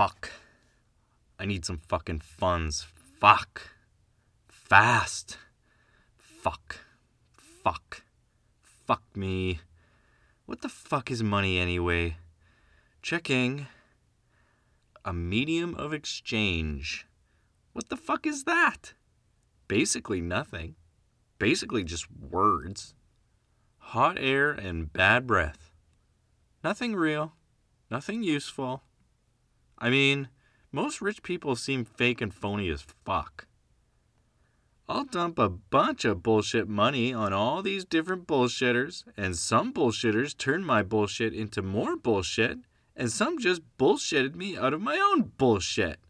Fuck. I need some fucking funds. Fuck. Fast. Fuck. Fuck. Fuck me. What the fuck is money anyway? Checking. A medium of exchange. What the fuck is that? Basically nothing. Basically just words. Hot air and bad breath. Nothing real. Nothing useful. I mean, most rich people seem fake and phony as fuck. I'll dump a bunch of bullshit money on all these different bullshitters, and some bullshitters turn my bullshit into more bullshit, and some just bullshitted me out of my own bullshit.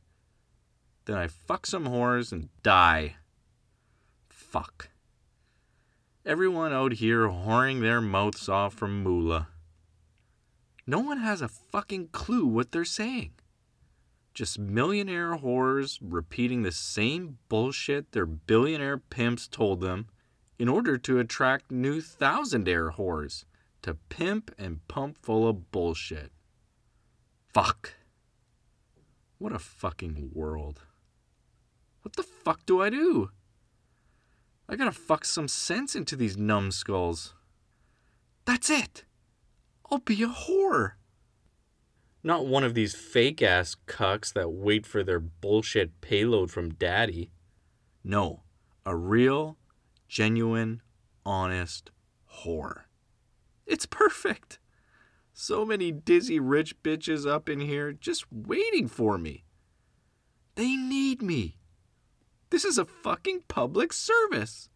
Then I fuck some whores and die. Fuck. Everyone out here whoring their mouths off from moolah. No one has a fucking clue what they're saying. Just millionaire whores repeating the same bullshit their billionaire pimps told them in order to attract new thousandaire whores to pimp and pump full of bullshit. Fuck. What a fucking world. What the fuck do I do? I gotta fuck some sense into these numbskulls. That's it. I'll be a whore. Not one of these fake ass cucks that wait for their bullshit payload from daddy. No, a real, genuine, honest whore. It's perfect. So many dizzy rich bitches up in here just waiting for me. They need me. This is a fucking public service.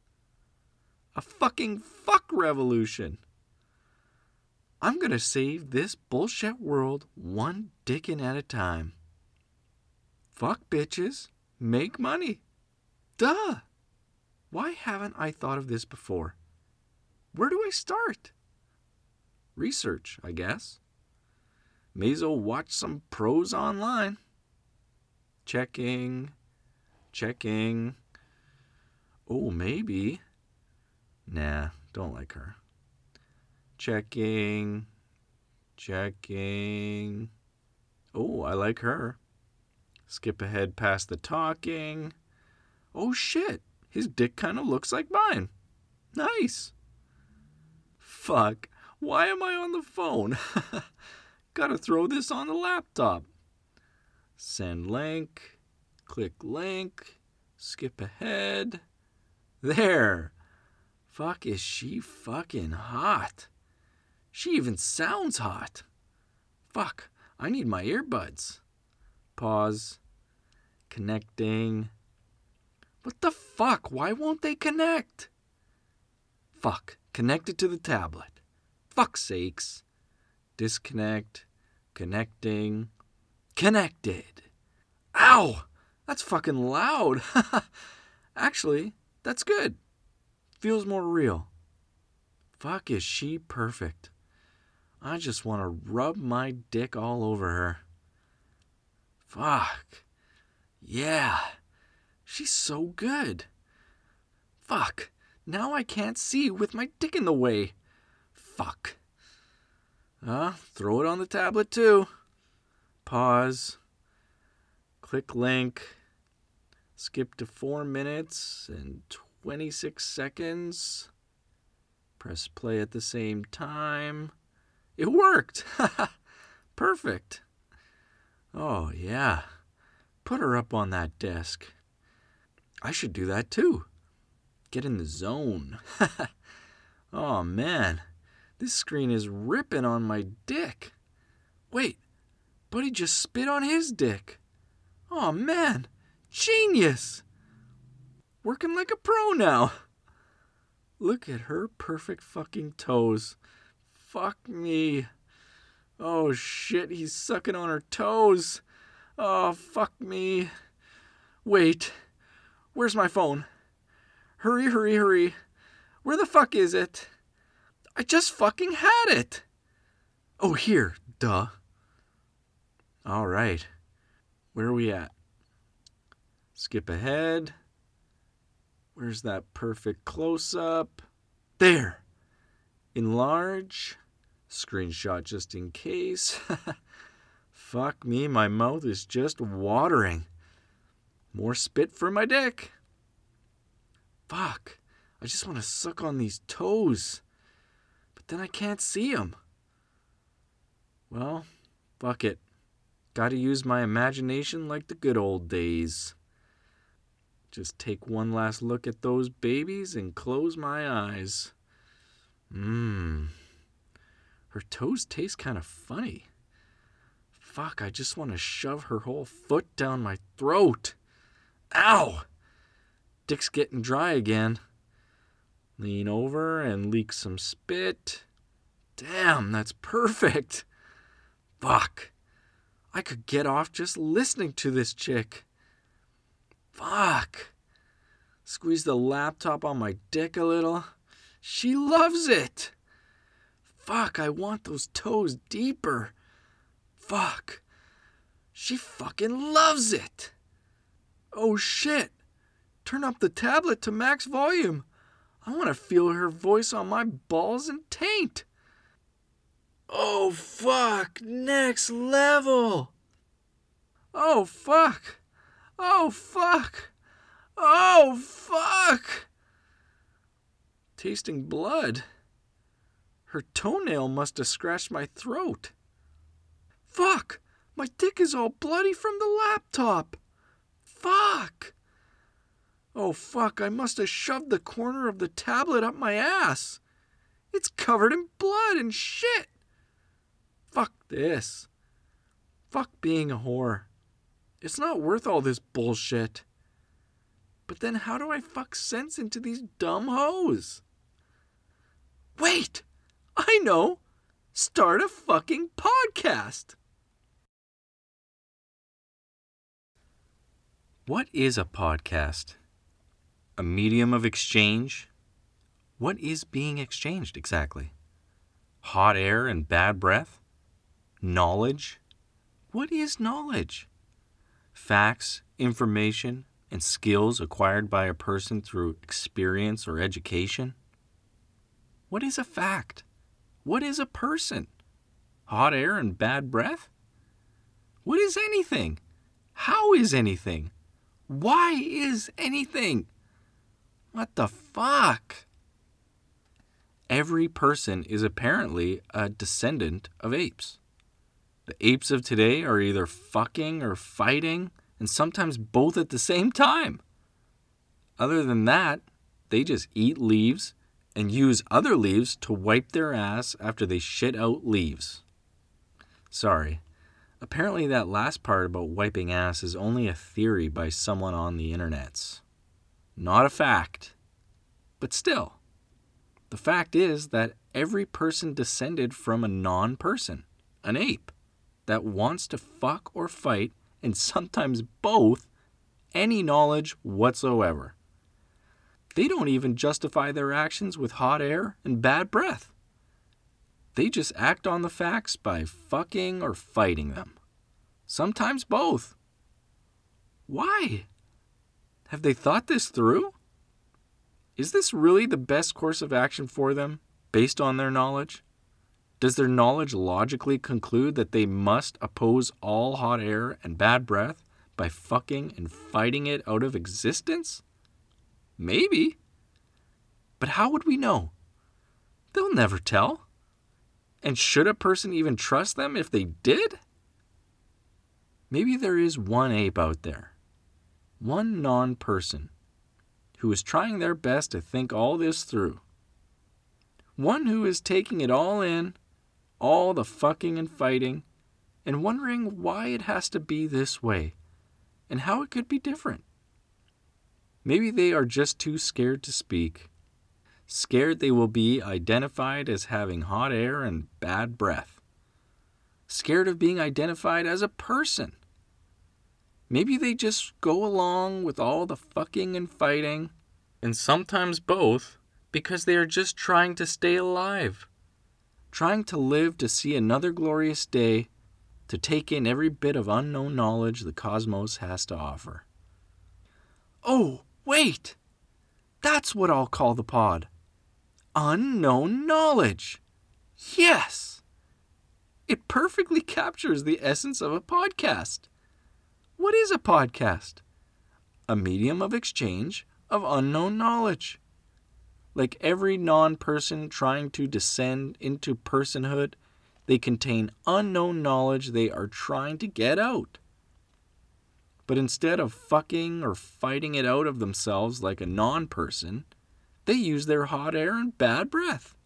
A fucking fuck revolution. I'm gonna save this bullshit world one dickin' at a time. Fuck bitches, make money. Duh! Why haven't I thought of this before? Where do I start? Research, I guess. May as well watch some pros online. Checking, checking. Oh, maybe. Nah, don't like her. Checking. Checking. Oh, I like her. Skip ahead past the talking. Oh shit, his dick kind of looks like mine. Nice. Fuck, why am I on the phone? Gotta throw this on the laptop. Send link. Click link. Skip ahead. There. Fuck, is she fucking hot? She even sounds hot. Fuck, I need my earbuds. Pause. Connecting. What the fuck? Why won't they connect? Fuck, connected to the tablet. Fuck sakes. Disconnect. Connecting. Connected. Ow! That's fucking loud. Actually, that's good. Feels more real. Fuck, is she perfect? I just want to rub my dick all over her. Fuck. Yeah. She's so good. Fuck. Now I can't see with my dick in the way. Fuck. Uh, throw it on the tablet too. Pause. Click link. Skip to 4 minutes and 26 seconds. Press play at the same time. It worked! Perfect. Oh, yeah. Put her up on that desk. I should do that too. Get in the zone. oh, man. This screen is ripping on my dick. Wait, Buddy just spit on his dick. Oh, man. Genius! Working like a pro now. Look at her perfect fucking toes. Fuck me. Oh shit, he's sucking on her toes. Oh, fuck me. Wait, where's my phone? Hurry, hurry, hurry. Where the fuck is it? I just fucking had it. Oh, here, duh. All right. Where are we at? Skip ahead. Where's that perfect close up? There. Enlarge. Screenshot just in case. Fuck me, my mouth is just watering. More spit for my dick. Fuck. I just want to suck on these toes. But then I can't see them. Well, fuck it. Gotta use my imagination like the good old days. Just take one last look at those babies and close my eyes. Mmm. Her toes taste kind of funny. Fuck, I just want to shove her whole foot down my throat. Ow! Dick's getting dry again. Lean over and leak some spit. Damn, that's perfect. Fuck. I could get off just listening to this chick. Fuck. Squeeze the laptop on my dick a little. She loves it. Fuck, I want those toes deeper. Fuck. She fucking loves it. Oh shit. Turn up the tablet to max volume. I want to feel her voice on my balls and taint. Oh fuck, next level. Oh fuck. Oh fuck. Oh fuck. Tasting blood. Her toenail must have scratched my throat. Fuck! My dick is all bloody from the laptop. Fuck! Oh, fuck, I must have shoved the corner of the tablet up my ass. It's covered in blood and shit. Fuck this. Fuck being a whore. It's not worth all this bullshit. But then how do I fuck sense into these dumb hoes? Wait! I know! Start a fucking podcast! What is a podcast? A medium of exchange? What is being exchanged exactly? Hot air and bad breath? Knowledge? What is knowledge? Facts, information, and skills acquired by a person through experience or education? What is a fact? What is a person? Hot air and bad breath? What is anything? How is anything? Why is anything? What the fuck? Every person is apparently a descendant of apes. The apes of today are either fucking or fighting, and sometimes both at the same time. Other than that, they just eat leaves and use other leaves to wipe their ass after they shit out leaves. Sorry. Apparently, that last part about wiping ass is only a theory by someone on the internets. Not a fact. But still, the fact is that every person descended from a non person, an ape that wants to fuck or fight, and sometimes both, any knowledge whatsoever. They don't even justify their actions with hot air and bad breath. They just act on the facts by fucking or fighting them. Sometimes both. Why? Have they thought this through? Is this really the best course of action for them, based on their knowledge? Does their knowledge logically conclude that they must oppose all hot air and bad breath by fucking and fighting it out of existence? Maybe. But how would we know? They'll never tell. And should a person even trust them if they did? Maybe there is one ape out there, one non person, who is trying their best to think all this through. One who is taking it all in all the fucking and fighting, and wondering why it has to be this way and how it could be different. Maybe they are just too scared to speak, scared they will be identified as having hot air and bad breath, scared of being identified as a person. Maybe they just go along with all the fucking and fighting, and sometimes both, because they are just trying to stay alive trying to live to see another glorious day, to take in every bit of unknown knowledge the cosmos has to offer. Oh, wait! That's what I'll call the pod. Unknown knowledge. Yes! It perfectly captures the essence of a podcast. What is a podcast? A medium of exchange of unknown knowledge. Like every non person trying to descend into personhood, they contain unknown knowledge they are trying to get out. But instead of fucking or fighting it out of themselves like a non person, they use their hot air and bad breath.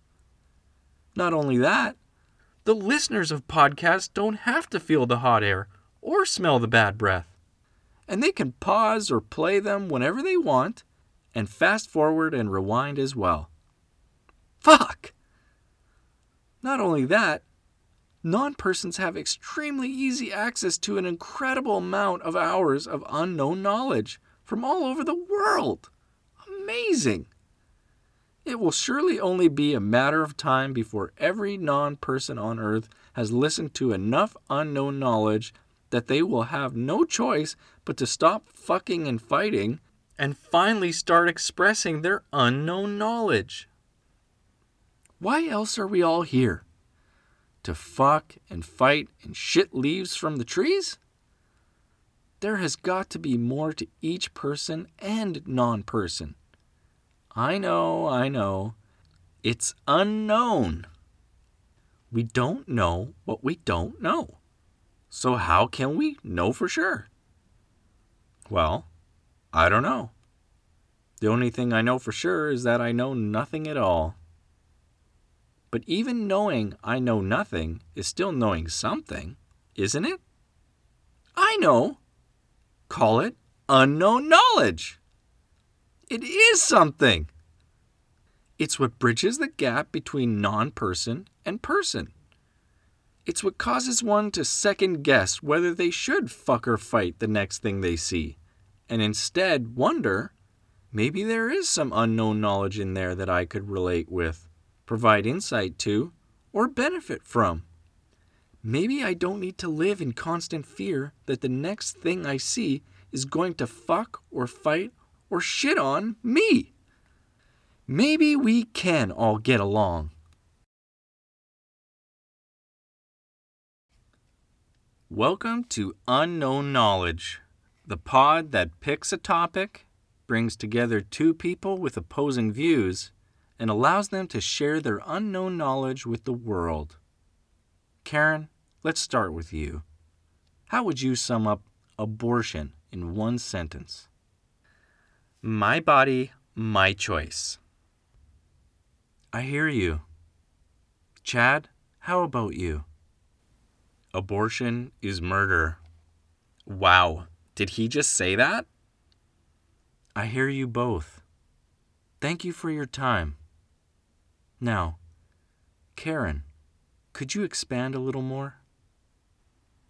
Not only that, the listeners of podcasts don't have to feel the hot air or smell the bad breath. And they can pause or play them whenever they want and fast forward and rewind as well. Fuck! Not only that, non persons have extremely easy access to an incredible amount of hours of unknown knowledge from all over the world. Amazing! It will surely only be a matter of time before every non person on earth has listened to enough unknown knowledge that they will have no choice but to stop fucking and fighting and finally start expressing their unknown knowledge. Why else are we all here? To fuck and fight and shit leaves from the trees? There has got to be more to each person and non person. I know, I know. It's unknown. We don't know what we don't know. So, how can we know for sure? Well, I don't know. The only thing I know for sure is that I know nothing at all. But even knowing I know nothing is still knowing something, isn't it? I know. Call it unknown knowledge. It is something. It's what bridges the gap between non person and person. It's what causes one to second guess whether they should fuck or fight the next thing they see, and instead wonder maybe there is some unknown knowledge in there that I could relate with, provide insight to, or benefit from. Maybe I don't need to live in constant fear that the next thing I see is going to fuck or fight or shit on me. Maybe we can all get along. Welcome to Unknown Knowledge, the pod that picks a topic, brings together two people with opposing views, and allows them to share their unknown knowledge with the world. Karen, let's start with you. How would you sum up abortion in one sentence? My body, my choice. I hear you. Chad, how about you? Abortion is murder. Wow, did he just say that? I hear you both. Thank you for your time. Now, Karen, could you expand a little more?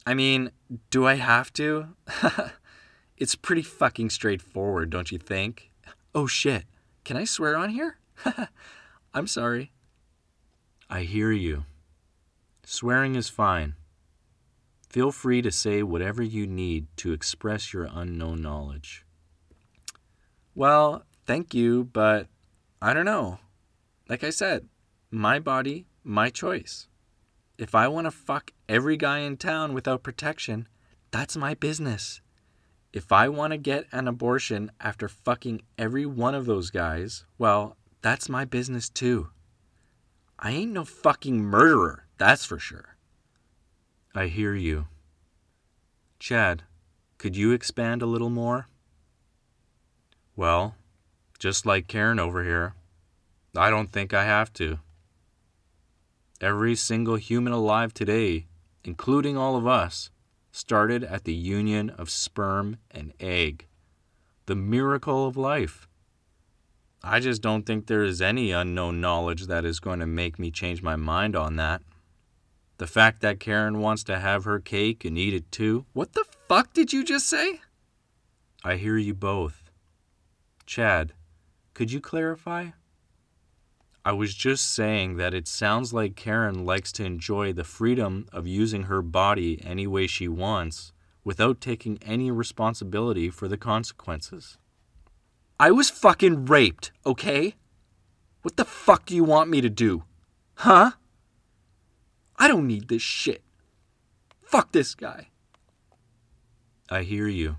I mean, do I have to? it's pretty fucking straightforward, don't you think? Oh shit, can I swear on here? I'm sorry. I hear you. Swearing is fine. Feel free to say whatever you need to express your unknown knowledge. Well, thank you, but I don't know. Like I said, my body, my choice. If I want to fuck every guy in town without protection, that's my business. If I want to get an abortion after fucking every one of those guys, well, that's my business too. I ain't no fucking murderer, that's for sure. I hear you. Chad, could you expand a little more? Well, just like Karen over here, I don't think I have to. Every single human alive today, including all of us, started at the union of sperm and egg, the miracle of life. I just don't think there is any unknown knowledge that is going to make me change my mind on that. The fact that Karen wants to have her cake and eat it too. What the fuck did you just say? I hear you both. Chad, could you clarify? I was just saying that it sounds like Karen likes to enjoy the freedom of using her body any way she wants without taking any responsibility for the consequences. I was fucking raped, okay? What the fuck do you want me to do? Huh? I don't need this shit. Fuck this guy. I hear you.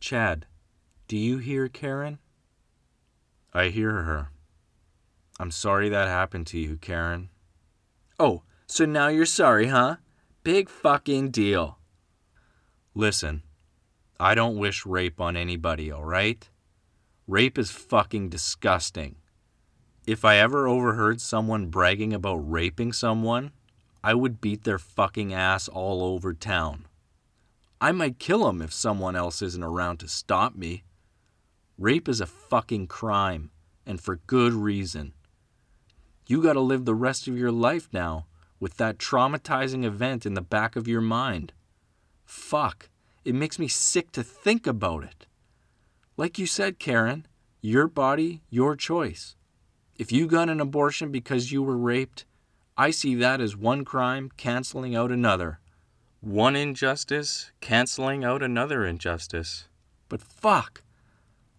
Chad, do you hear Karen? I hear her. I'm sorry that happened to you, Karen. Oh, so now you're sorry, huh? Big fucking deal. Listen, I don't wish rape on anybody, alright? Rape is fucking disgusting. If I ever overheard someone bragging about raping someone, I would beat their fucking ass all over town. I might kill 'em if someone else isn't around to stop me. Rape is a fucking crime, and for good reason. You gotta live the rest of your life now with that traumatizing event in the back of your mind. Fuck, it makes me sick to think about it. Like you said, Karen, your body, your choice. If you got an abortion because you were raped, I see that as one crime canceling out another. One injustice canceling out another injustice. But fuck,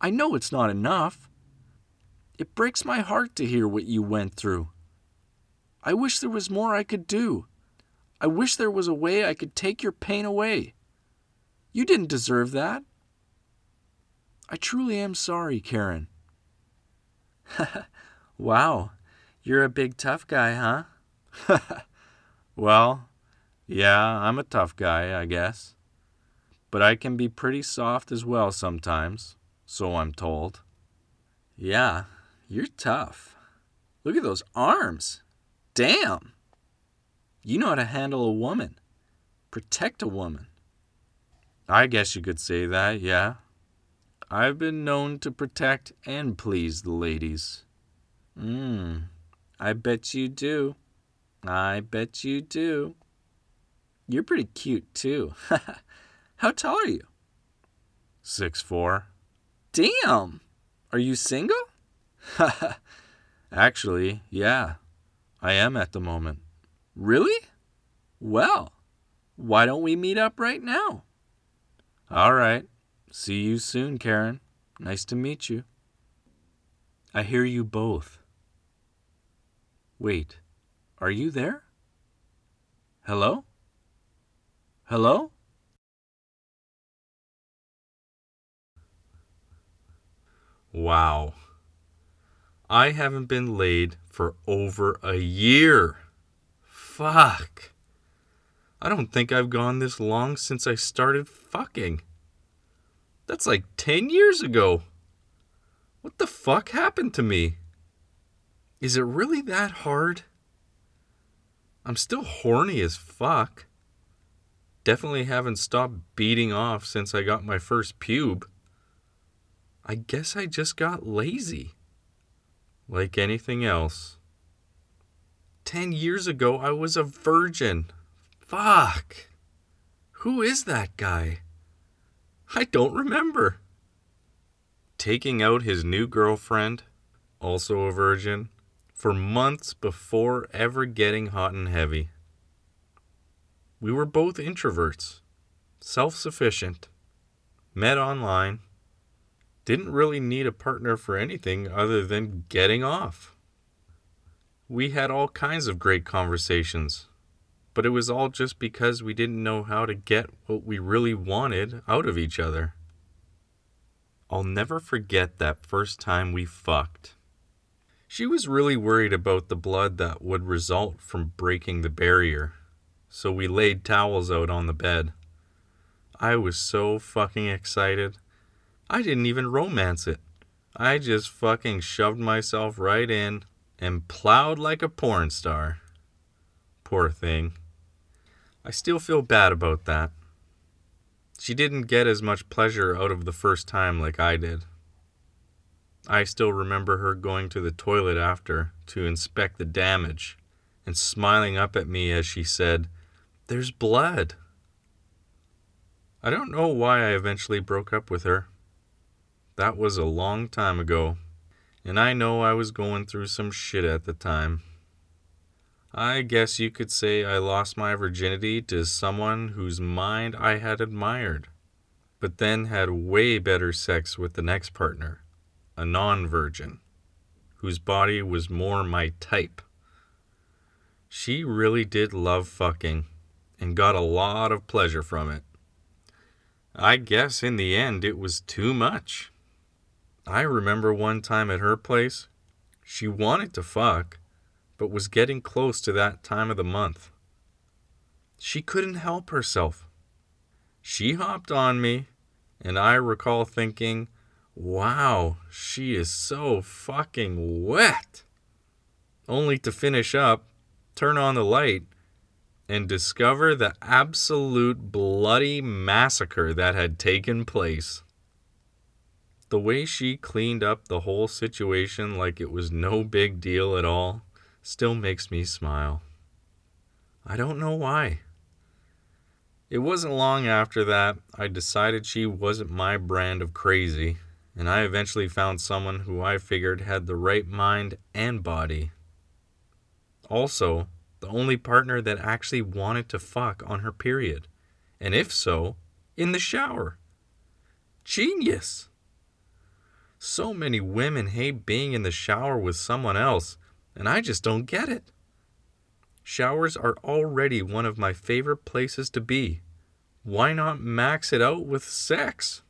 I know it's not enough. It breaks my heart to hear what you went through. I wish there was more I could do. I wish there was a way I could take your pain away. You didn't deserve that. I truly am sorry, Karen. wow, you're a big tough guy, huh? well, yeah, I'm a tough guy, I guess. But I can be pretty soft as well sometimes, so I'm told. Yeah, you're tough. Look at those arms. Damn. You know how to handle a woman, protect a woman. I guess you could say that, yeah. I've been known to protect and please the ladies. Mmm, I bet you do. I bet you do. You're pretty cute, too. How tall are you? Six four. Damn! Are you single? Actually, yeah. I am at the moment. Really? Well, why don't we meet up right now? All right. See you soon, Karen. Nice to meet you. I hear you both. Wait, are you there? Hello? Hello? Wow. I haven't been laid for over a year. Fuck. I don't think I've gone this long since I started fucking. That's like 10 years ago. What the fuck happened to me? Is it really that hard? I'm still horny as fuck. Definitely haven't stopped beating off since I got my first pube. I guess I just got lazy. Like anything else. Ten years ago, I was a virgin. Fuck. Who is that guy? I don't remember. Taking out his new girlfriend, also a virgin, for months before ever getting hot and heavy. We were both introverts, self sufficient, met online, didn't really need a partner for anything other than getting off. We had all kinds of great conversations, but it was all just because we didn't know how to get what we really wanted out of each other. I'll never forget that first time we fucked. She was really worried about the blood that would result from breaking the barrier, so we laid towels out on the bed. I was so fucking excited. I didn't even romance it. I just fucking shoved myself right in and plowed like a porn star. Poor thing. I still feel bad about that. She didn't get as much pleasure out of the first time like I did. I still remember her going to the toilet after to inspect the damage and smiling up at me as she said, There's blood. I don't know why I eventually broke up with her. That was a long time ago, and I know I was going through some shit at the time. I guess you could say I lost my virginity to someone whose mind I had admired, but then had way better sex with the next partner, a non virgin, whose body was more my type. She really did love fucking and got a lot of pleasure from it. I guess in the end it was too much. I remember one time at her place, she wanted to fuck, but was getting close to that time of the month. She couldn't help herself. She hopped on me, and I recall thinking, wow, she is so fucking wet. Only to finish up, turn on the light, and discover the absolute bloody massacre that had taken place. The way she cleaned up the whole situation like it was no big deal at all still makes me smile. I don't know why. It wasn't long after that I decided she wasn't my brand of crazy, and I eventually found someone who I figured had the right mind and body. Also, the only partner that actually wanted to fuck on her period. And if so, in the shower. Genius! So many women hate being in the shower with someone else, and I just don't get it. Showers are already one of my favorite places to be. Why not max it out with sex?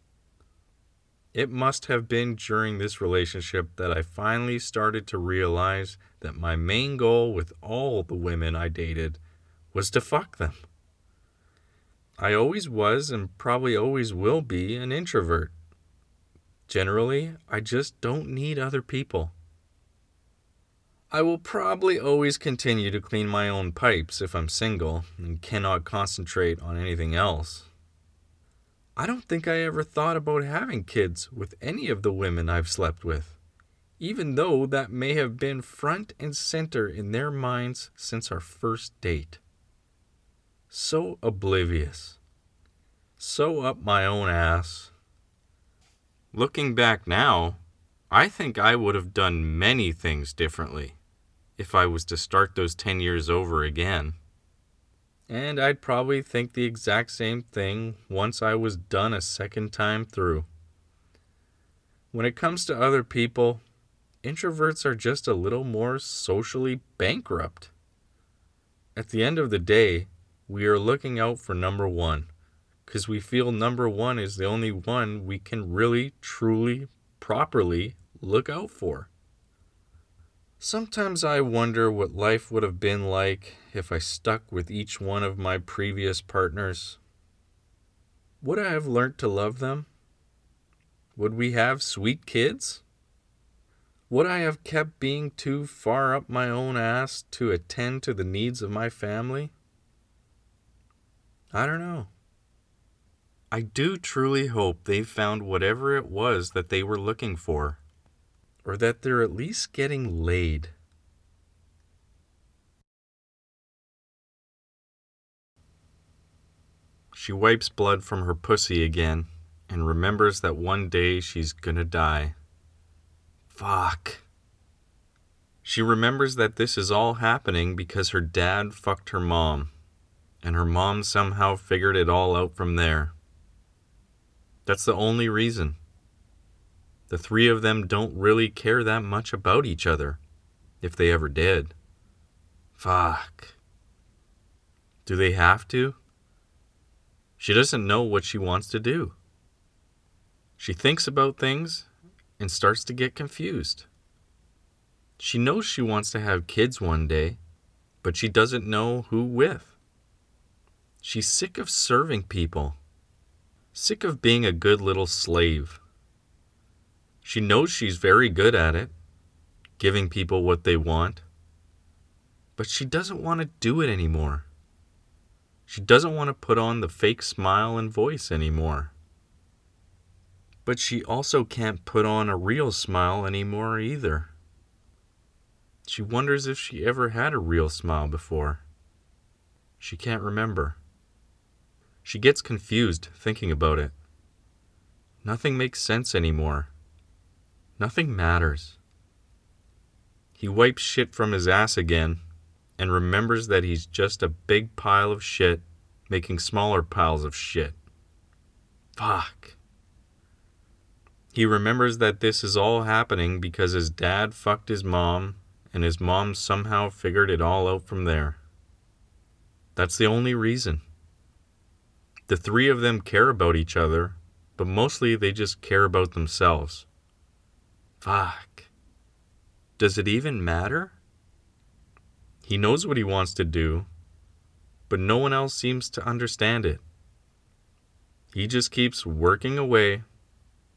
It must have been during this relationship that I finally started to realize that my main goal with all the women I dated was to fuck them. I always was and probably always will be an introvert. Generally, I just don't need other people. I will probably always continue to clean my own pipes if I'm single and cannot concentrate on anything else. I don't think I ever thought about having kids with any of the women I've slept with, even though that may have been front and center in their minds since our first date. So oblivious. So up my own ass. Looking back now, I think I would have done many things differently if I was to start those 10 years over again. And I'd probably think the exact same thing once I was done a second time through. When it comes to other people, introverts are just a little more socially bankrupt. At the end of the day, we are looking out for number one because we feel number one is the only one we can really, truly, properly look out for. Sometimes I wonder what life would have been like if I stuck with each one of my previous partners. Would I have learnt to love them? Would we have sweet kids? Would I have kept being too far up my own ass to attend to the needs of my family? I don't know. I do truly hope they found whatever it was that they were looking for or that they're at least getting laid. She wipes blood from her pussy again and remembers that one day she's gonna die. Fuck. She remembers that this is all happening because her dad fucked her mom, and her mom somehow figured it all out from there. That's the only reason. The three of them don't really care that much about each other, if they ever did. Fuck. Do they have to? She doesn't know what she wants to do. She thinks about things and starts to get confused. She knows she wants to have kids one day, but she doesn't know who with. She's sick of serving people, sick of being a good little slave. She knows she's very good at it, giving people what they want. But she doesn't want to do it anymore. She doesn't want to put on the fake smile and voice anymore. But she also can't put on a real smile anymore either. She wonders if she ever had a real smile before. She can't remember. She gets confused thinking about it. Nothing makes sense anymore. Nothing matters. He wipes shit from his ass again and remembers that he's just a big pile of shit making smaller piles of shit. Fuck. He remembers that this is all happening because his dad fucked his mom and his mom somehow figured it all out from there. That's the only reason. The three of them care about each other, but mostly they just care about themselves. Fuck. Does it even matter? He knows what he wants to do, but no one else seems to understand it. He just keeps working away,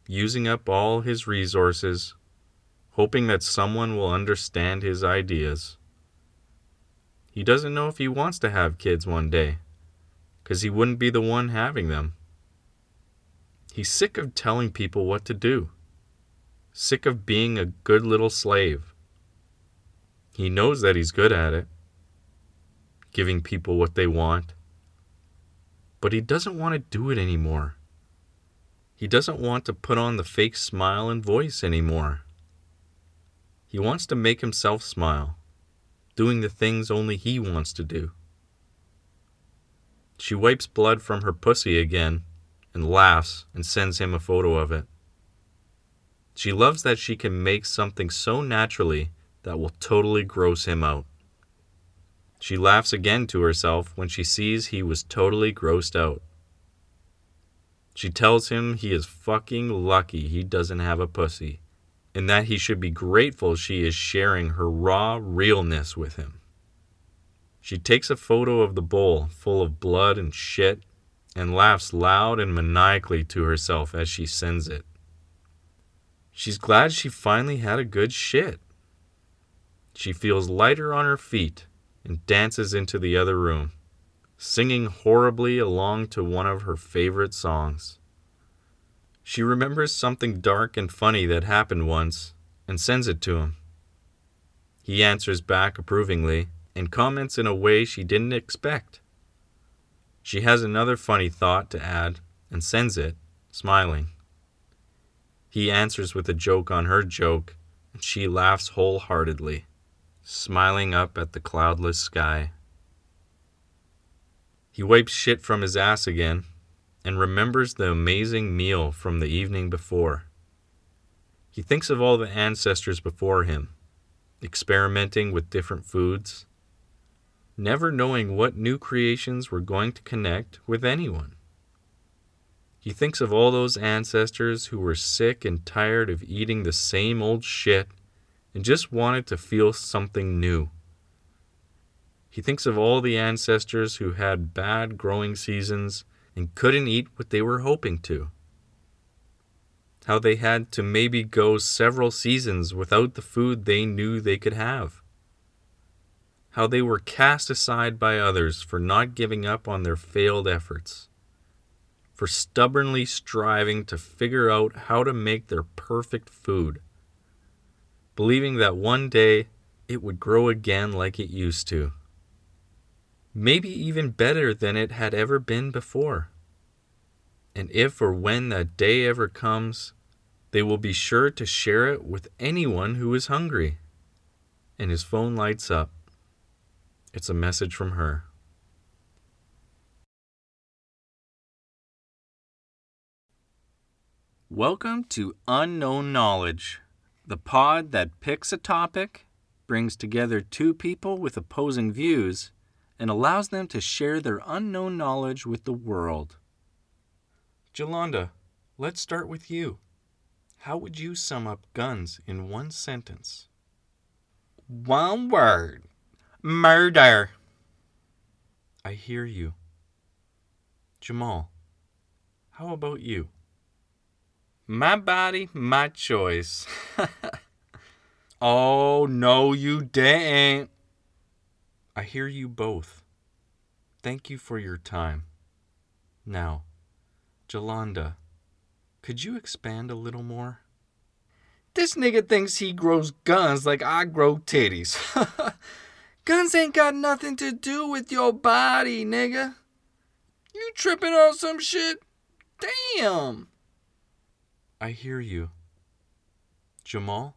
using up all his resources, hoping that someone will understand his ideas. He doesn't know if he wants to have kids one day, because he wouldn't be the one having them. He's sick of telling people what to do, sick of being a good little slave. He knows that he's good at it, giving people what they want. But he doesn't want to do it anymore. He doesn't want to put on the fake smile and voice anymore. He wants to make himself smile, doing the things only he wants to do. She wipes blood from her pussy again and laughs and sends him a photo of it. She loves that she can make something so naturally that will totally gross him out. She laughs again to herself when she sees he was totally grossed out. She tells him he is fucking lucky he doesn't have a pussy, and that he should be grateful she is sharing her raw realness with him. She takes a photo of the bowl full of blood and shit and laughs loud and maniacally to herself as she sends it. She's glad she finally had a good shit. She feels lighter on her feet and dances into the other room, singing horribly along to one of her favorite songs. She remembers something dark and funny that happened once and sends it to him. He answers back approvingly and comments in a way she didn't expect. She has another funny thought to add and sends it, smiling. He answers with a joke on her joke, and she laughs wholeheartedly smiling up at the cloudless sky. He wipes shit from his ass again and remembers the amazing meal from the evening before. He thinks of all the ancestors before him, experimenting with different foods, never knowing what new creations were going to connect with anyone. He thinks of all those ancestors who were sick and tired of eating the same old shit and just wanted to feel something new. He thinks of all the ancestors who had bad growing seasons and couldn't eat what they were hoping to. How they had to maybe go several seasons without the food they knew they could have. How they were cast aside by others for not giving up on their failed efforts. For stubbornly striving to figure out how to make their perfect food believing that one day it would grow again like it used to. Maybe even better than it had ever been before. And if or when that day ever comes, they will be sure to share it with anyone who is hungry. And his phone lights up. It's a message from her. Welcome to Unknown Knowledge the pod that picks a topic, brings together two people with opposing views, and allows them to share their unknown knowledge with the world. Jolanda, let's start with you. How would you sum up guns in one sentence? One word murder. I hear you. Jamal, how about you? My body, my choice. oh, no, you didn't. I hear you both. Thank you for your time. Now, Jolanda, could you expand a little more? This nigga thinks he grows guns like I grow titties. guns ain't got nothing to do with your body, nigga. You tripping on some shit? Damn. I hear you. Jamal,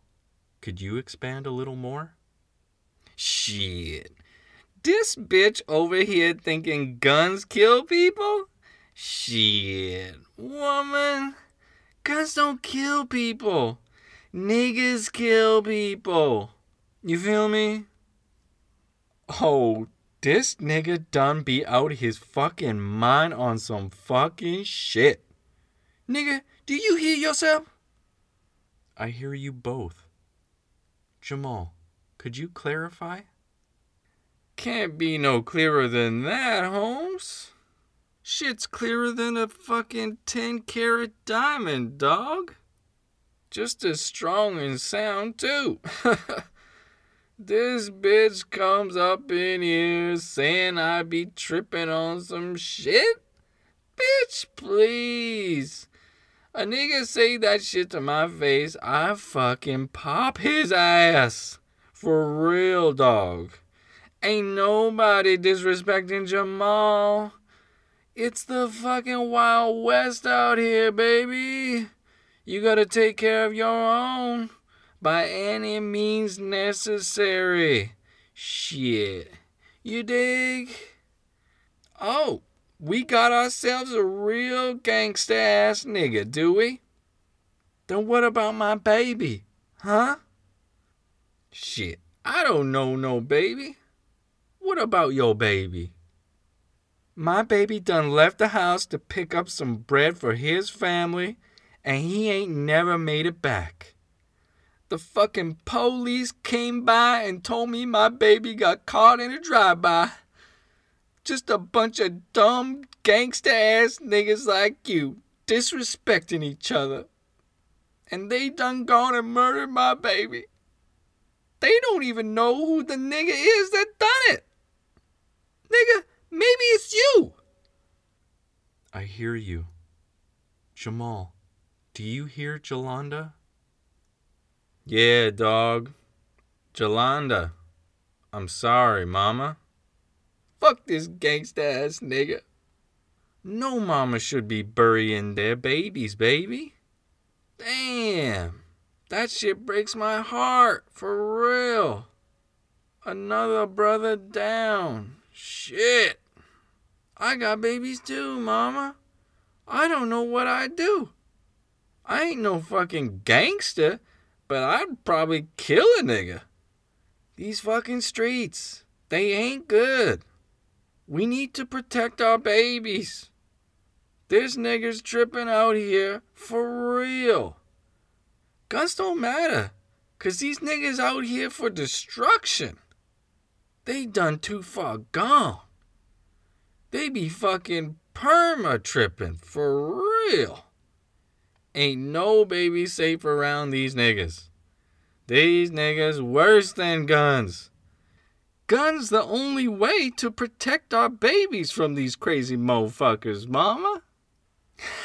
could you expand a little more? Shit. This bitch over here thinking guns kill people? Shit. Woman, guns don't kill people. Niggas kill people. You feel me? Oh, this nigga done be out his fucking mind on some fucking shit. Nigga, do you hear yourself? I hear you both. Jamal, could you clarify? Can't be no clearer than that, Holmes. Shit's clearer than a fucking 10 carat diamond, dog. Just as strong and sound, too. this bitch comes up in here saying I be tripping on some shit? Bitch, please. A nigga say that shit to my face, I fucking pop his ass. For real, dog. Ain't nobody disrespecting Jamal. It's the fucking Wild West out here, baby. You gotta take care of your own by any means necessary. Shit. You dig? Oh, we got ourselves a real gangsta ass nigga, do we? Then what about my baby? Huh? Shit, I don't know no baby. What about your baby? My baby done left the house to pick up some bread for his family, and he ain't never made it back. The fucking police came by and told me my baby got caught in a drive-by. Just a bunch of dumb gangsta ass niggas like you disrespecting each other. And they done gone and murdered my baby. They don't even know who the nigga is that done it. Nigga, maybe it's you. I hear you. Jamal, do you hear Jolanda? Yeah, dog. Jolanda. I'm sorry, mama. Fuck this gangsta ass nigga. No mama should be burying their babies, baby. Damn. That shit breaks my heart, for real. Another brother down. Shit. I got babies too, mama. I don't know what I'd do. I ain't no fucking gangster, but I'd probably kill a nigga. These fucking streets, they ain't good. We need to protect our babies. This nigger's tripping out here for real. Guns don't matter, cause these niggas out here for destruction. They done too far gone. They be fucking perma tripping for real. Ain't no baby safe around these niggas. These niggas worse than guns. Guns the only way to protect our babies from these crazy motherfuckers, mama.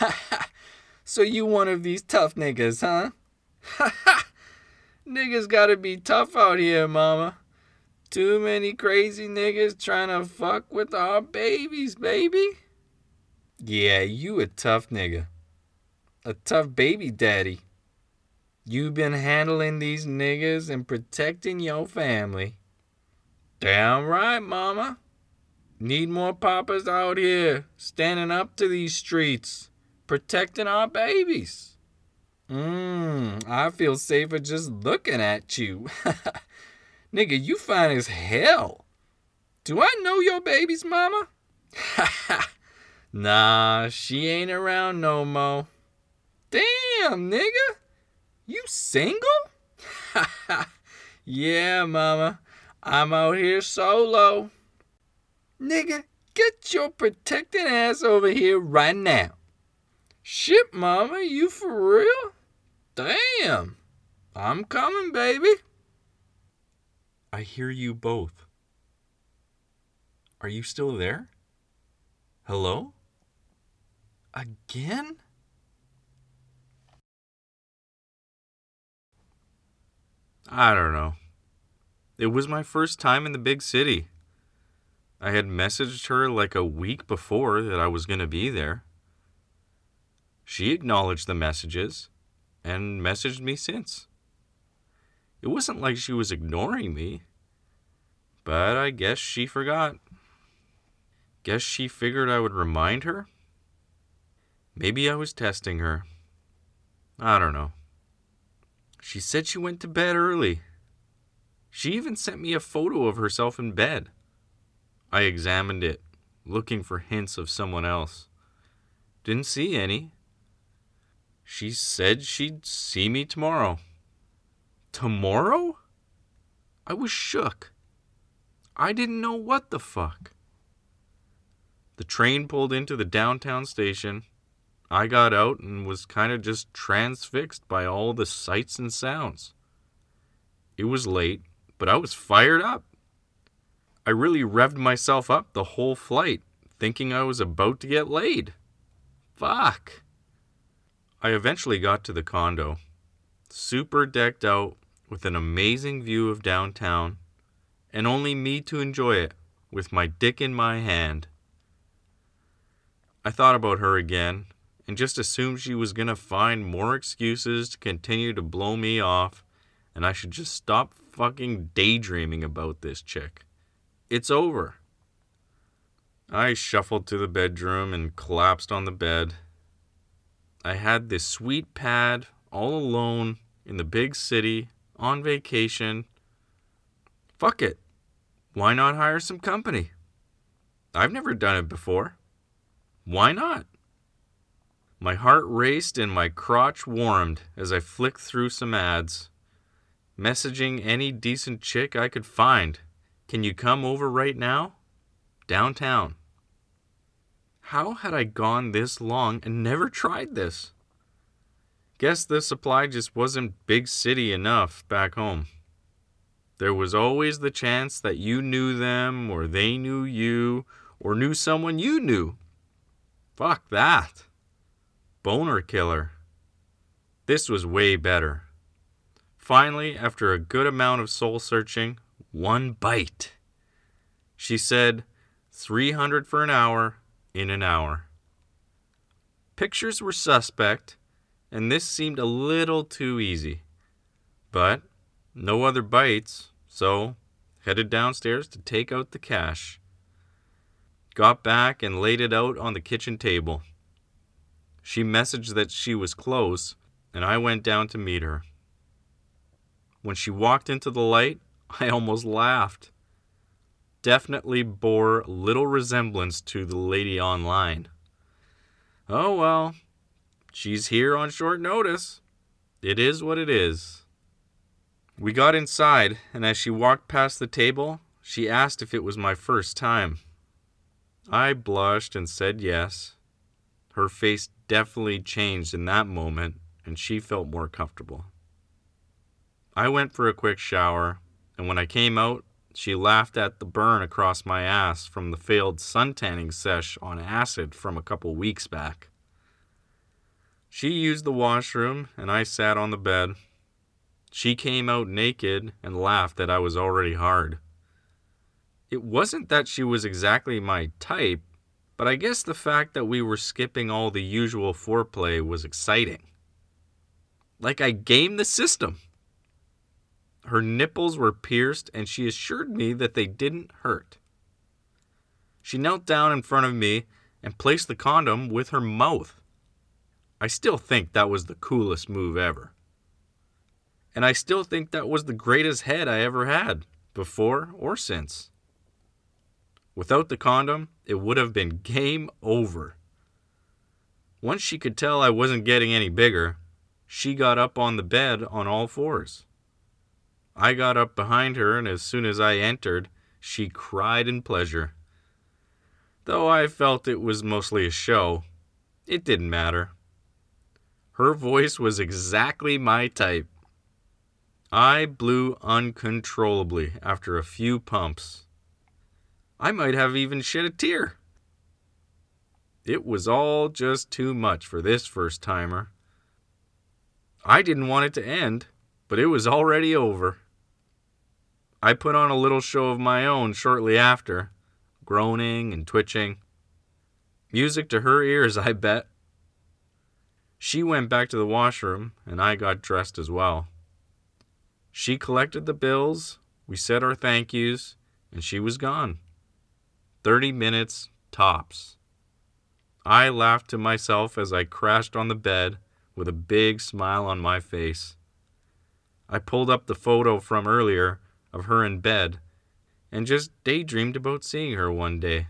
so you one of these tough niggas, huh? niggas gotta be tough out here, mama. Too many crazy niggas trying to fuck with our babies, baby. Yeah, you a tough nigga. A tough baby daddy. You been handling these niggas and protecting your family. Damn right, mama. Need more papas out here standing up to these streets, protecting our babies. Mmm, I feel safer just looking at you. Nigga, you fine as hell. Do I know your baby's mama? nah, she ain't around no mo. Damn, nigga. You single? yeah, mama. I'm out here solo. Nigga, get your protecting ass over here right now. Shit, mama, you for real? Damn. I'm coming, baby. I hear you both. Are you still there? Hello? Again? I don't know. It was my first time in the big city. I had messaged her like a week before that I was going to be there. She acknowledged the messages and messaged me since. It wasn't like she was ignoring me, but I guess she forgot. Guess she figured I would remind her? Maybe I was testing her. I don't know. She said she went to bed early. She even sent me a photo of herself in bed. I examined it, looking for hints of someone else. Didn't see any. She said she'd see me tomorrow. Tomorrow? I was shook. I didn't know what the fuck. The train pulled into the downtown station. I got out and was kind of just transfixed by all the sights and sounds. It was late, but I was fired up. I really revved myself up the whole flight, thinking I was about to get laid. Fuck. I eventually got to the condo, super decked out with an amazing view of downtown, and only me to enjoy it with my dick in my hand. I thought about her again and just assumed she was going to find more excuses to continue to blow me off, and I should just stop fucking daydreaming about this chick. It's over. I shuffled to the bedroom and collapsed on the bed. I had this sweet pad all alone in the big city on vacation. Fuck it. Why not hire some company? I've never done it before. Why not? My heart raced and my crotch warmed as I flicked through some ads, messaging any decent chick I could find. Can you come over right now? Downtown. How had I gone this long and never tried this? Guess the supply just wasn't big city enough back home. There was always the chance that you knew them, or they knew you, or knew someone you knew. Fuck that. Boner killer. This was way better. Finally, after a good amount of soul searching, one bite. She said, 300 for an hour, in an hour. Pictures were suspect, and this seemed a little too easy. But no other bites, so headed downstairs to take out the cash. Got back and laid it out on the kitchen table. She messaged that she was close, and I went down to meet her. When she walked into the light, I almost laughed. Definitely bore little resemblance to the lady online. Oh well, she's here on short notice. It is what it is. We got inside, and as she walked past the table, she asked if it was my first time. I blushed and said yes. Her face definitely changed in that moment, and she felt more comfortable. I went for a quick shower, and when I came out, she laughed at the burn across my ass from the failed suntanning sesh on acid from a couple weeks back. She used the washroom, and I sat on the bed. She came out naked and laughed that I was already hard. It wasn't that she was exactly my type, but I guess the fact that we were skipping all the usual foreplay was exciting. Like I gamed the system. Her nipples were pierced, and she assured me that they didn't hurt. She knelt down in front of me and placed the condom with her mouth. I still think that was the coolest move ever. And I still think that was the greatest head I ever had, before or since. Without the condom, it would have been game over. Once she could tell I wasn't getting any bigger, she got up on the bed on all fours. I got up behind her, and as soon as I entered, she cried in pleasure. Though I felt it was mostly a show, it didn't matter. Her voice was exactly my type. I blew uncontrollably after a few pumps. I might have even shed a tear. It was all just too much for this first timer. I didn't want it to end, but it was already over. I put on a little show of my own shortly after, groaning and twitching. Music to her ears, I bet. She went back to the washroom, and I got dressed as well. She collected the bills, we said our thank yous, and she was gone. Thirty minutes tops. I laughed to myself as I crashed on the bed with a big smile on my face. I pulled up the photo from earlier of her in bed and just daydreamed about seeing her one day.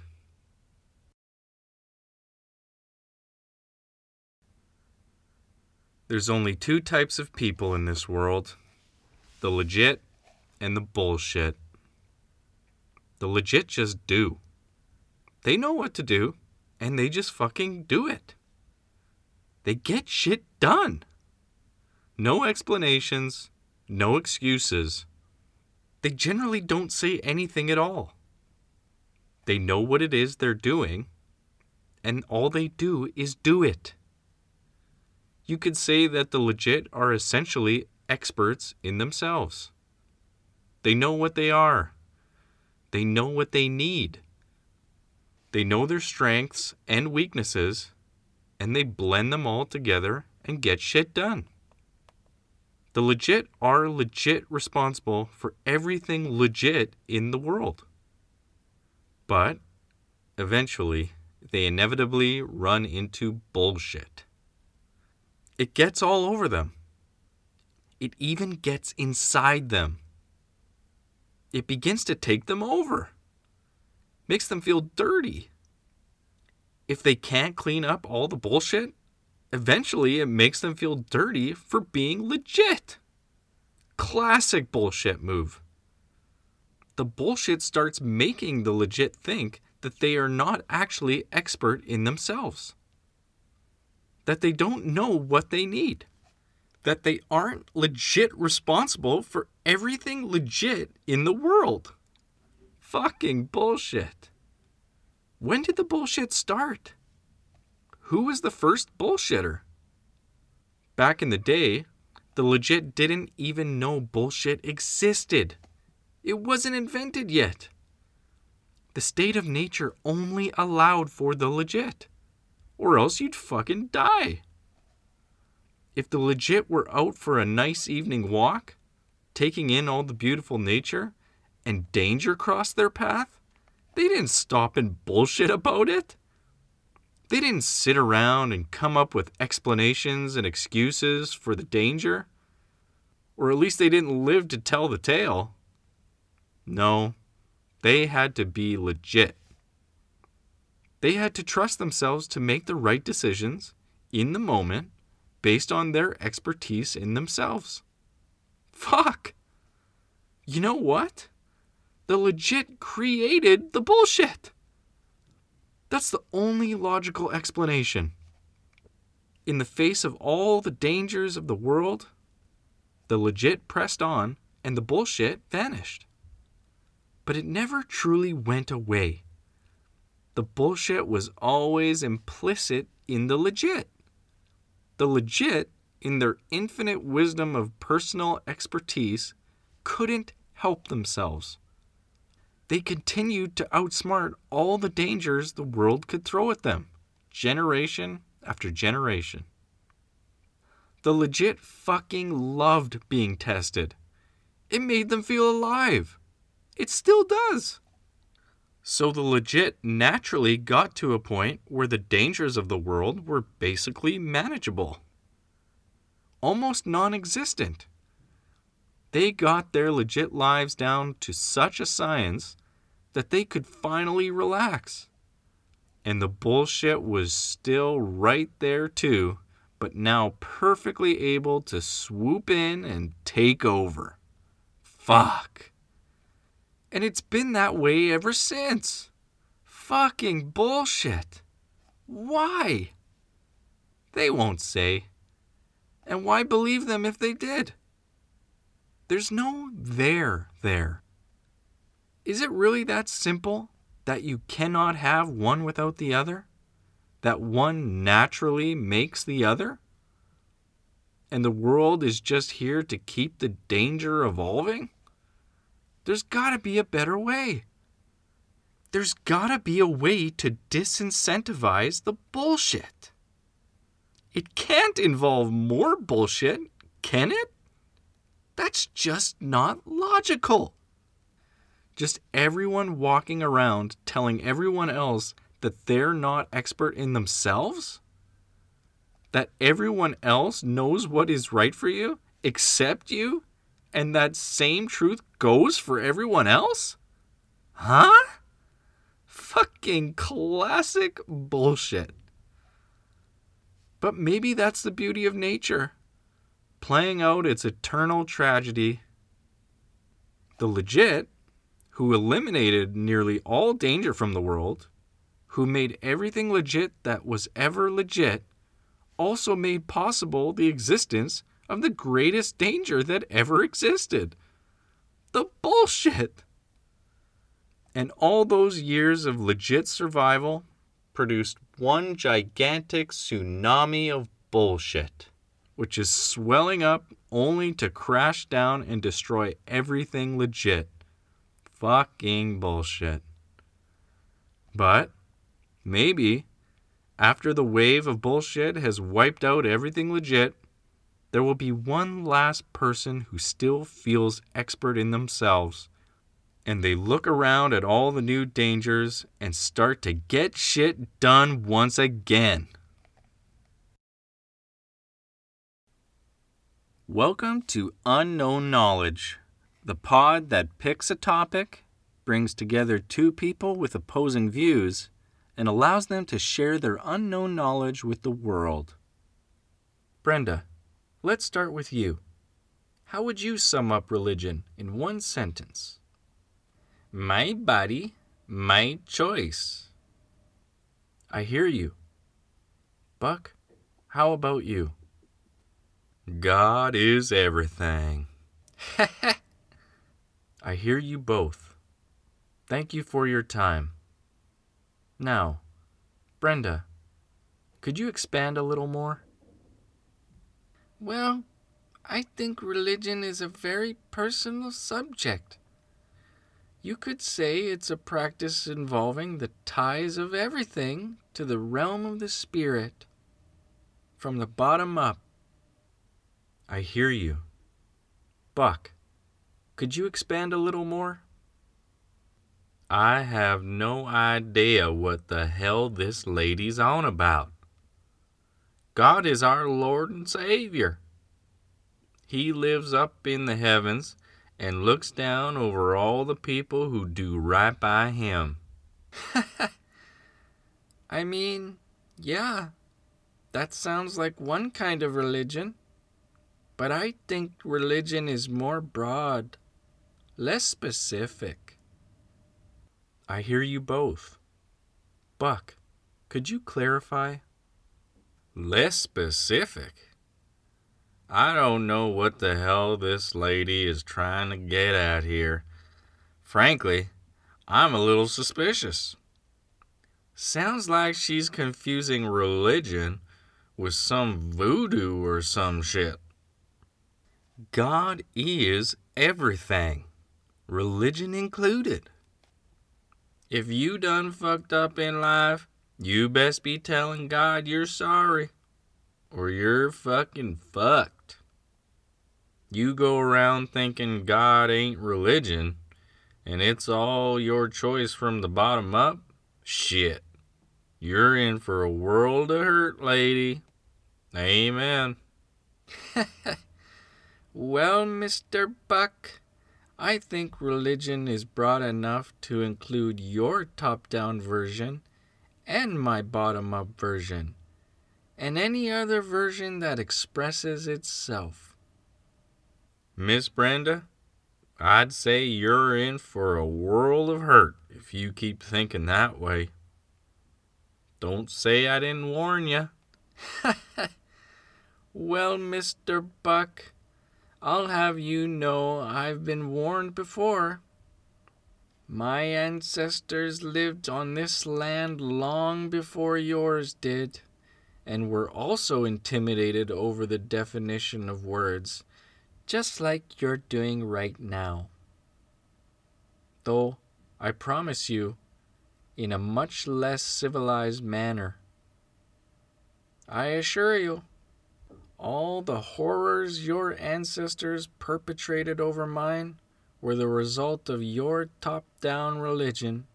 There's only two types of people in this world the legit and the bullshit. The legit just do. They know what to do, and they just fucking do it. They get shit done. No explanations, no excuses. They generally don't say anything at all. They know what it is they're doing, and all they do is do it. You could say that the legit are essentially experts in themselves. They know what they are. They know what they need. They know their strengths and weaknesses, and they blend them all together and get shit done. The legit are legit responsible for everything legit in the world. But eventually, they inevitably run into bullshit. It gets all over them. It even gets inside them. It begins to take them over, makes them feel dirty. If they can't clean up all the bullshit, eventually it makes them feel dirty for being legit. Classic bullshit move. The bullshit starts making the legit think that they are not actually expert in themselves, that they don't know what they need, that they aren't legit responsible for everything legit in the world. Fucking bullshit. When did the bullshit start? Who was the first bullshitter? Back in the day, the legit didn't even know bullshit existed. It wasn't invented yet. The state of nature only allowed for the legit, or else you'd fucking die. If the legit were out for a nice evening walk, taking in all the beautiful nature, and danger crossed their path, they didn't stop and bullshit about it. They didn't sit around and come up with explanations and excuses for the danger. Or at least they didn't live to tell the tale. No, they had to be legit. They had to trust themselves to make the right decisions in the moment based on their expertise in themselves. Fuck. You know what? The legit created the bullshit. That's the only logical explanation. In the face of all the dangers of the world, the legit pressed on and the bullshit vanished. But it never truly went away. The bullshit was always implicit in the legit. The legit, in their infinite wisdom of personal expertise, couldn't help themselves. They continued to outsmart all the dangers the world could throw at them, generation after generation. The legit fucking loved being tested. It made them feel alive. It still does. So the legit naturally got to a point where the dangers of the world were basically manageable, almost non existent. They got their legit lives down to such a science that they could finally relax. And the bullshit was still right there too, but now perfectly able to swoop in and take over. Fuck. And it's been that way ever since. Fucking bullshit. Why? They won't say. And why believe them if they did? There's no there there. Is it really that simple that you cannot have one without the other? That one naturally makes the other? And the world is just here to keep the danger evolving? There's gotta be a better way. There's gotta be a way to disincentivize the bullshit. It can't involve more bullshit, can it? That's just not logical. Just everyone walking around telling everyone else that they're not expert in themselves? That everyone else knows what is right for you except you? and that same truth goes for everyone else? Huh? Fucking classic bullshit. But maybe that's the beauty of nature, playing out its eternal tragedy. The legit, who eliminated nearly all danger from the world, who made everything legit that was ever legit, also made possible the existence of the greatest danger that ever existed the bullshit. And all those years of legit survival produced one gigantic tsunami of bullshit, which is swelling up only to crash down and destroy everything legit. Fucking bullshit. But maybe after the wave of bullshit has wiped out everything legit, there will be one last person who still feels expert in themselves. And they look around at all the new dangers and start to get shit done once again. Welcome to Unknown Knowledge, the pod that picks a topic, brings together two people with opposing views, and allows them to share their unknown knowledge with the world. Brenda, let's start with you. How would you sum up religion in one sentence? My body, my choice. I hear you. Buck, how about you? God is everything. I hear you both. Thank you for your time. Now, Brenda, could you expand a little more? Well, I think religion is a very personal subject. You could say it's a practice involving the ties of everything to the realm of the spirit, from the bottom up. I hear you. Buck, could you expand a little more? I have no idea what the hell this lady's on about. God is our Lord and Savior. He lives up in the heavens and looks down over all the people who do right by Him. I mean, yeah, that sounds like one kind of religion. But I think religion is more broad, less specific. I hear you both. Buck, could you clarify? Less specific? I don't know what the hell this lady is trying to get at here. Frankly, I'm a little suspicious. Sounds like she's confusing religion with some voodoo or some shit. God is everything, religion included. If you done fucked up in life, you best be telling God you're sorry, or you're fucking fucked. You go around thinking God ain't religion, and it's all your choice from the bottom up, shit. You're in for a world of hurt, lady. Amen. well, Mr. Buck, I think religion is broad enough to include your top down version and my bottom up version, and any other version that expresses itself. Miss Brenda, I'd say you're in for a world of hurt if you keep thinking that way. Don't say I didn't warn you. well, Mr. Buck, I'll have you know I've been warned before. My ancestors lived on this land long before yours did, and were also intimidated over the definition of words, just like you're doing right now. Though, I promise you, in a much less civilized manner. I assure you, all the horrors your ancestors perpetrated over mine were the result of your top down religion.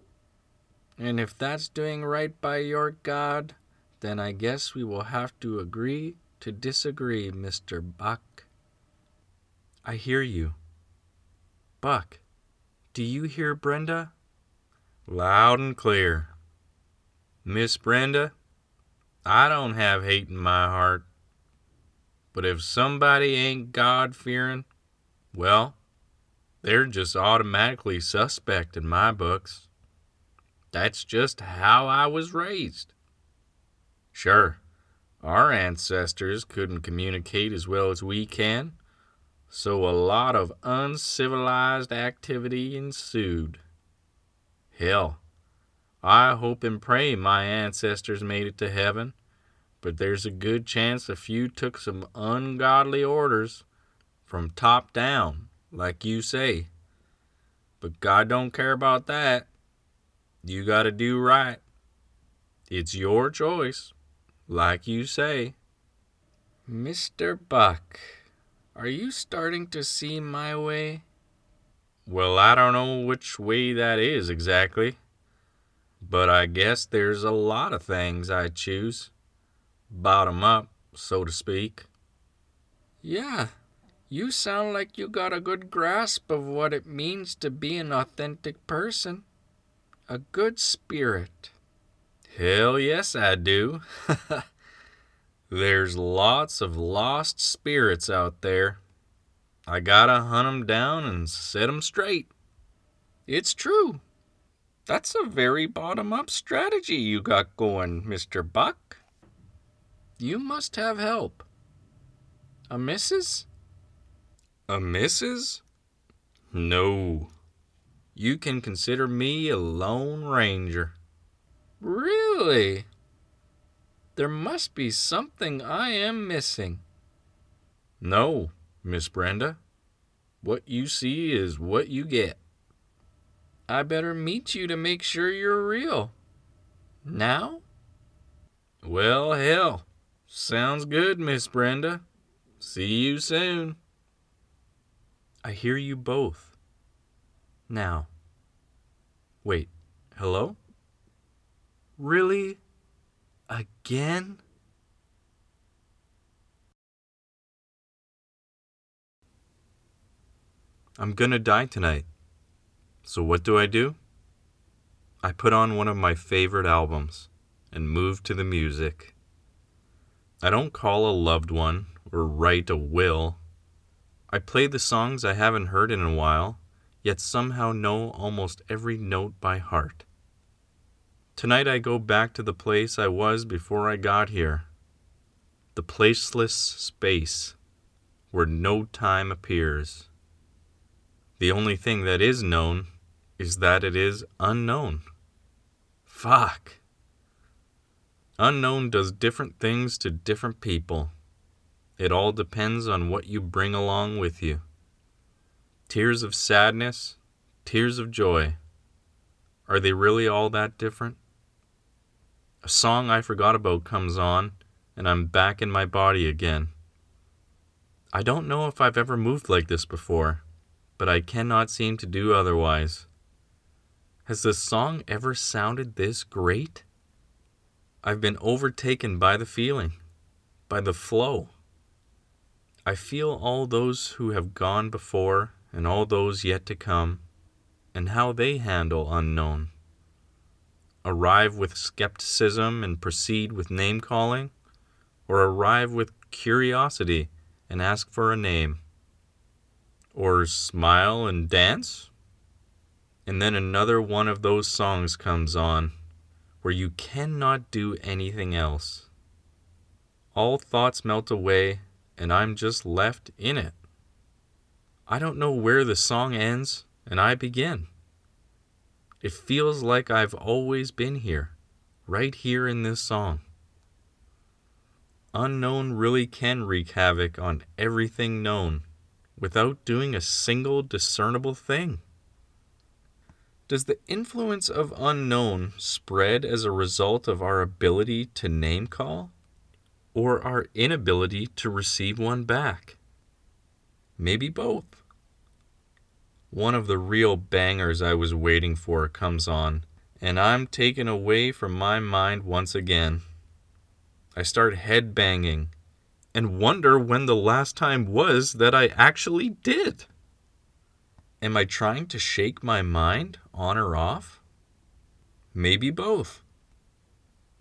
And if that's doing right by your God, then I guess we will have to agree to disagree, Mr. Buck. I hear you. Buck, do you hear Brenda? Loud and clear. Miss Brenda, I don't have hate in my heart. But if somebody ain't God fearing, well, they're just automatically suspect in my books. That's just how I was raised. Sure, our ancestors couldn't communicate as well as we can, so a lot of uncivilized activity ensued. Hell, I hope and pray my ancestors made it to heaven, but there's a good chance a few took some ungodly orders from top down, like you say. But God don't care about that. You got to do right. It's your choice, like you say. Mr. Buck, are you starting to see my way? Well, I don't know which way that is exactly. But I guess there's a lot of things I choose. Bottom up, so to speak. Yeah, you sound like you got a good grasp of what it means to be an authentic person. A good spirit. Hell yes, I do. There's lots of lost spirits out there. I gotta hunt 'em down and set 'em straight. It's true. That's a very bottom up strategy you got going, Mr. Buck. You must have help. A missus? A missus? No. You can consider me a lone ranger. Really? There must be something I am missing. No, Miss Brenda. What you see is what you get. I better meet you to make sure you're real. Now? Well, hell. Sounds good, Miss Brenda. See you soon. I hear you both. Now. Wait, hello? Really? Again? I'm gonna die tonight. So what do I do? I put on one of my favorite albums and move to the music. I don't call a loved one or write a will. I play the songs I haven't heard in a while, yet somehow know almost every note by heart. Tonight I go back to the place I was before I got here. The placeless space where no time appears. The only thing that is known is that it is unknown. Fuck. Unknown does different things to different people. It all depends on what you bring along with you. Tears of sadness, tears of joy. Are they really all that different? A song I forgot about comes on, and I'm back in my body again. I don't know if I've ever moved like this before, but I cannot seem to do otherwise. Has the song ever sounded this great? I've been overtaken by the feeling, by the flow. I feel all those who have gone before and all those yet to come, and how they handle unknown arrive with skepticism and proceed with name calling, or arrive with curiosity and ask for a name, or smile and dance? And then another one of those songs comes on where you cannot do anything else. All thoughts melt away, and I'm just left in it. I don't know where the song ends and I begin. It feels like I've always been here, right here in this song. Unknown really can wreak havoc on everything known without doing a single discernible thing. Does the influence of unknown spread as a result of our ability to name call or our inability to receive one back? Maybe both. One of the real bangers I was waiting for comes on, and I'm taken away from my mind once again. I start headbanging and wonder when the last time was that I actually did. Am I trying to shake my mind on or off? Maybe both.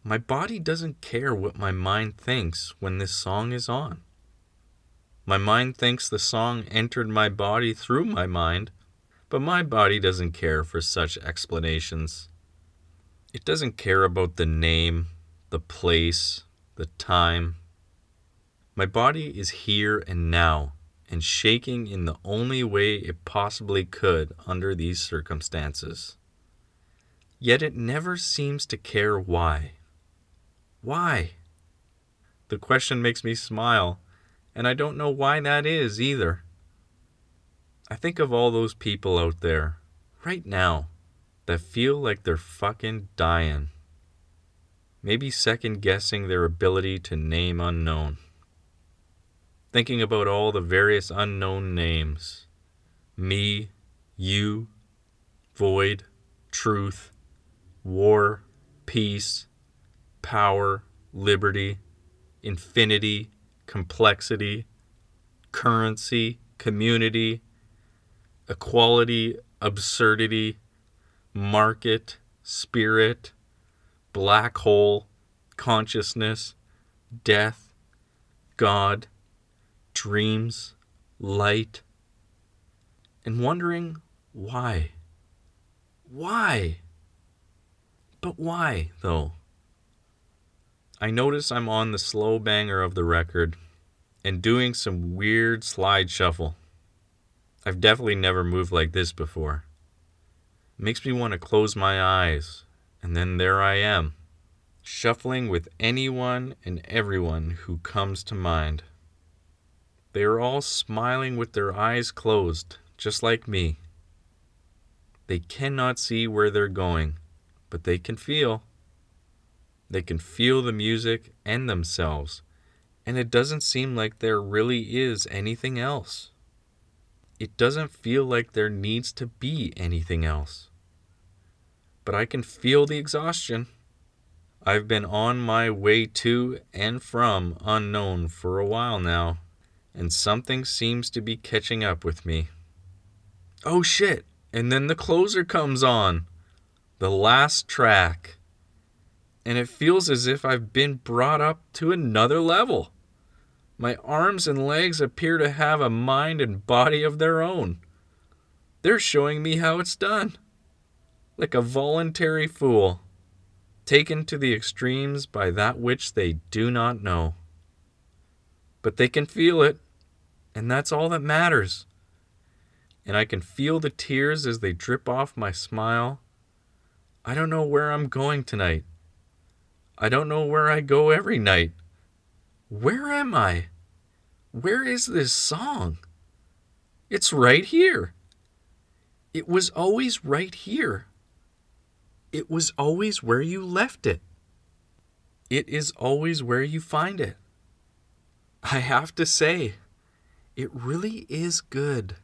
My body doesn't care what my mind thinks when this song is on. My mind thinks the song entered my body through my mind, but my body doesn't care for such explanations. It doesn't care about the name, the place, the time. My body is here and now and shaking in the only way it possibly could under these circumstances. Yet it never seems to care why. Why? The question makes me smile, and I don't know why that is either. I think of all those people out there, right now, that feel like they're fucking dying. Maybe second guessing their ability to name unknown. Thinking about all the various unknown names. Me, you, void, truth, war, peace, power, liberty, infinity, complexity, currency, community, equality, absurdity, market, spirit, black hole, consciousness, death, God, dreams, light, and wondering why. Why? But why, though? I notice I'm on the slow banger of the record and doing some weird slide shuffle. I've definitely never moved like this before. It makes me want to close my eyes, and then there I am, shuffling with anyone and everyone who comes to mind. They are all smiling with their eyes closed, just like me. They cannot see where they're going, but they can feel. They can feel the music and themselves, and it doesn't seem like there really is anything else. It doesn't feel like there needs to be anything else. But I can feel the exhaustion. I've been on my way to and from unknown for a while now, and something seems to be catching up with me. Oh shit! And then the closer comes on, the last track and it feels as if I've been brought up to another level. My arms and legs appear to have a mind and body of their own. They're showing me how it's done. Like a voluntary fool, taken to the extremes by that which they do not know. But they can feel it, and that's all that matters. And I can feel the tears as they drip off my smile. I don't know where I'm going tonight. I don't know where I go every night. Where am I? Where is this song? It's right here. It was always right here. It was always where you left it. It is always where you find it. I have to say, it really is good.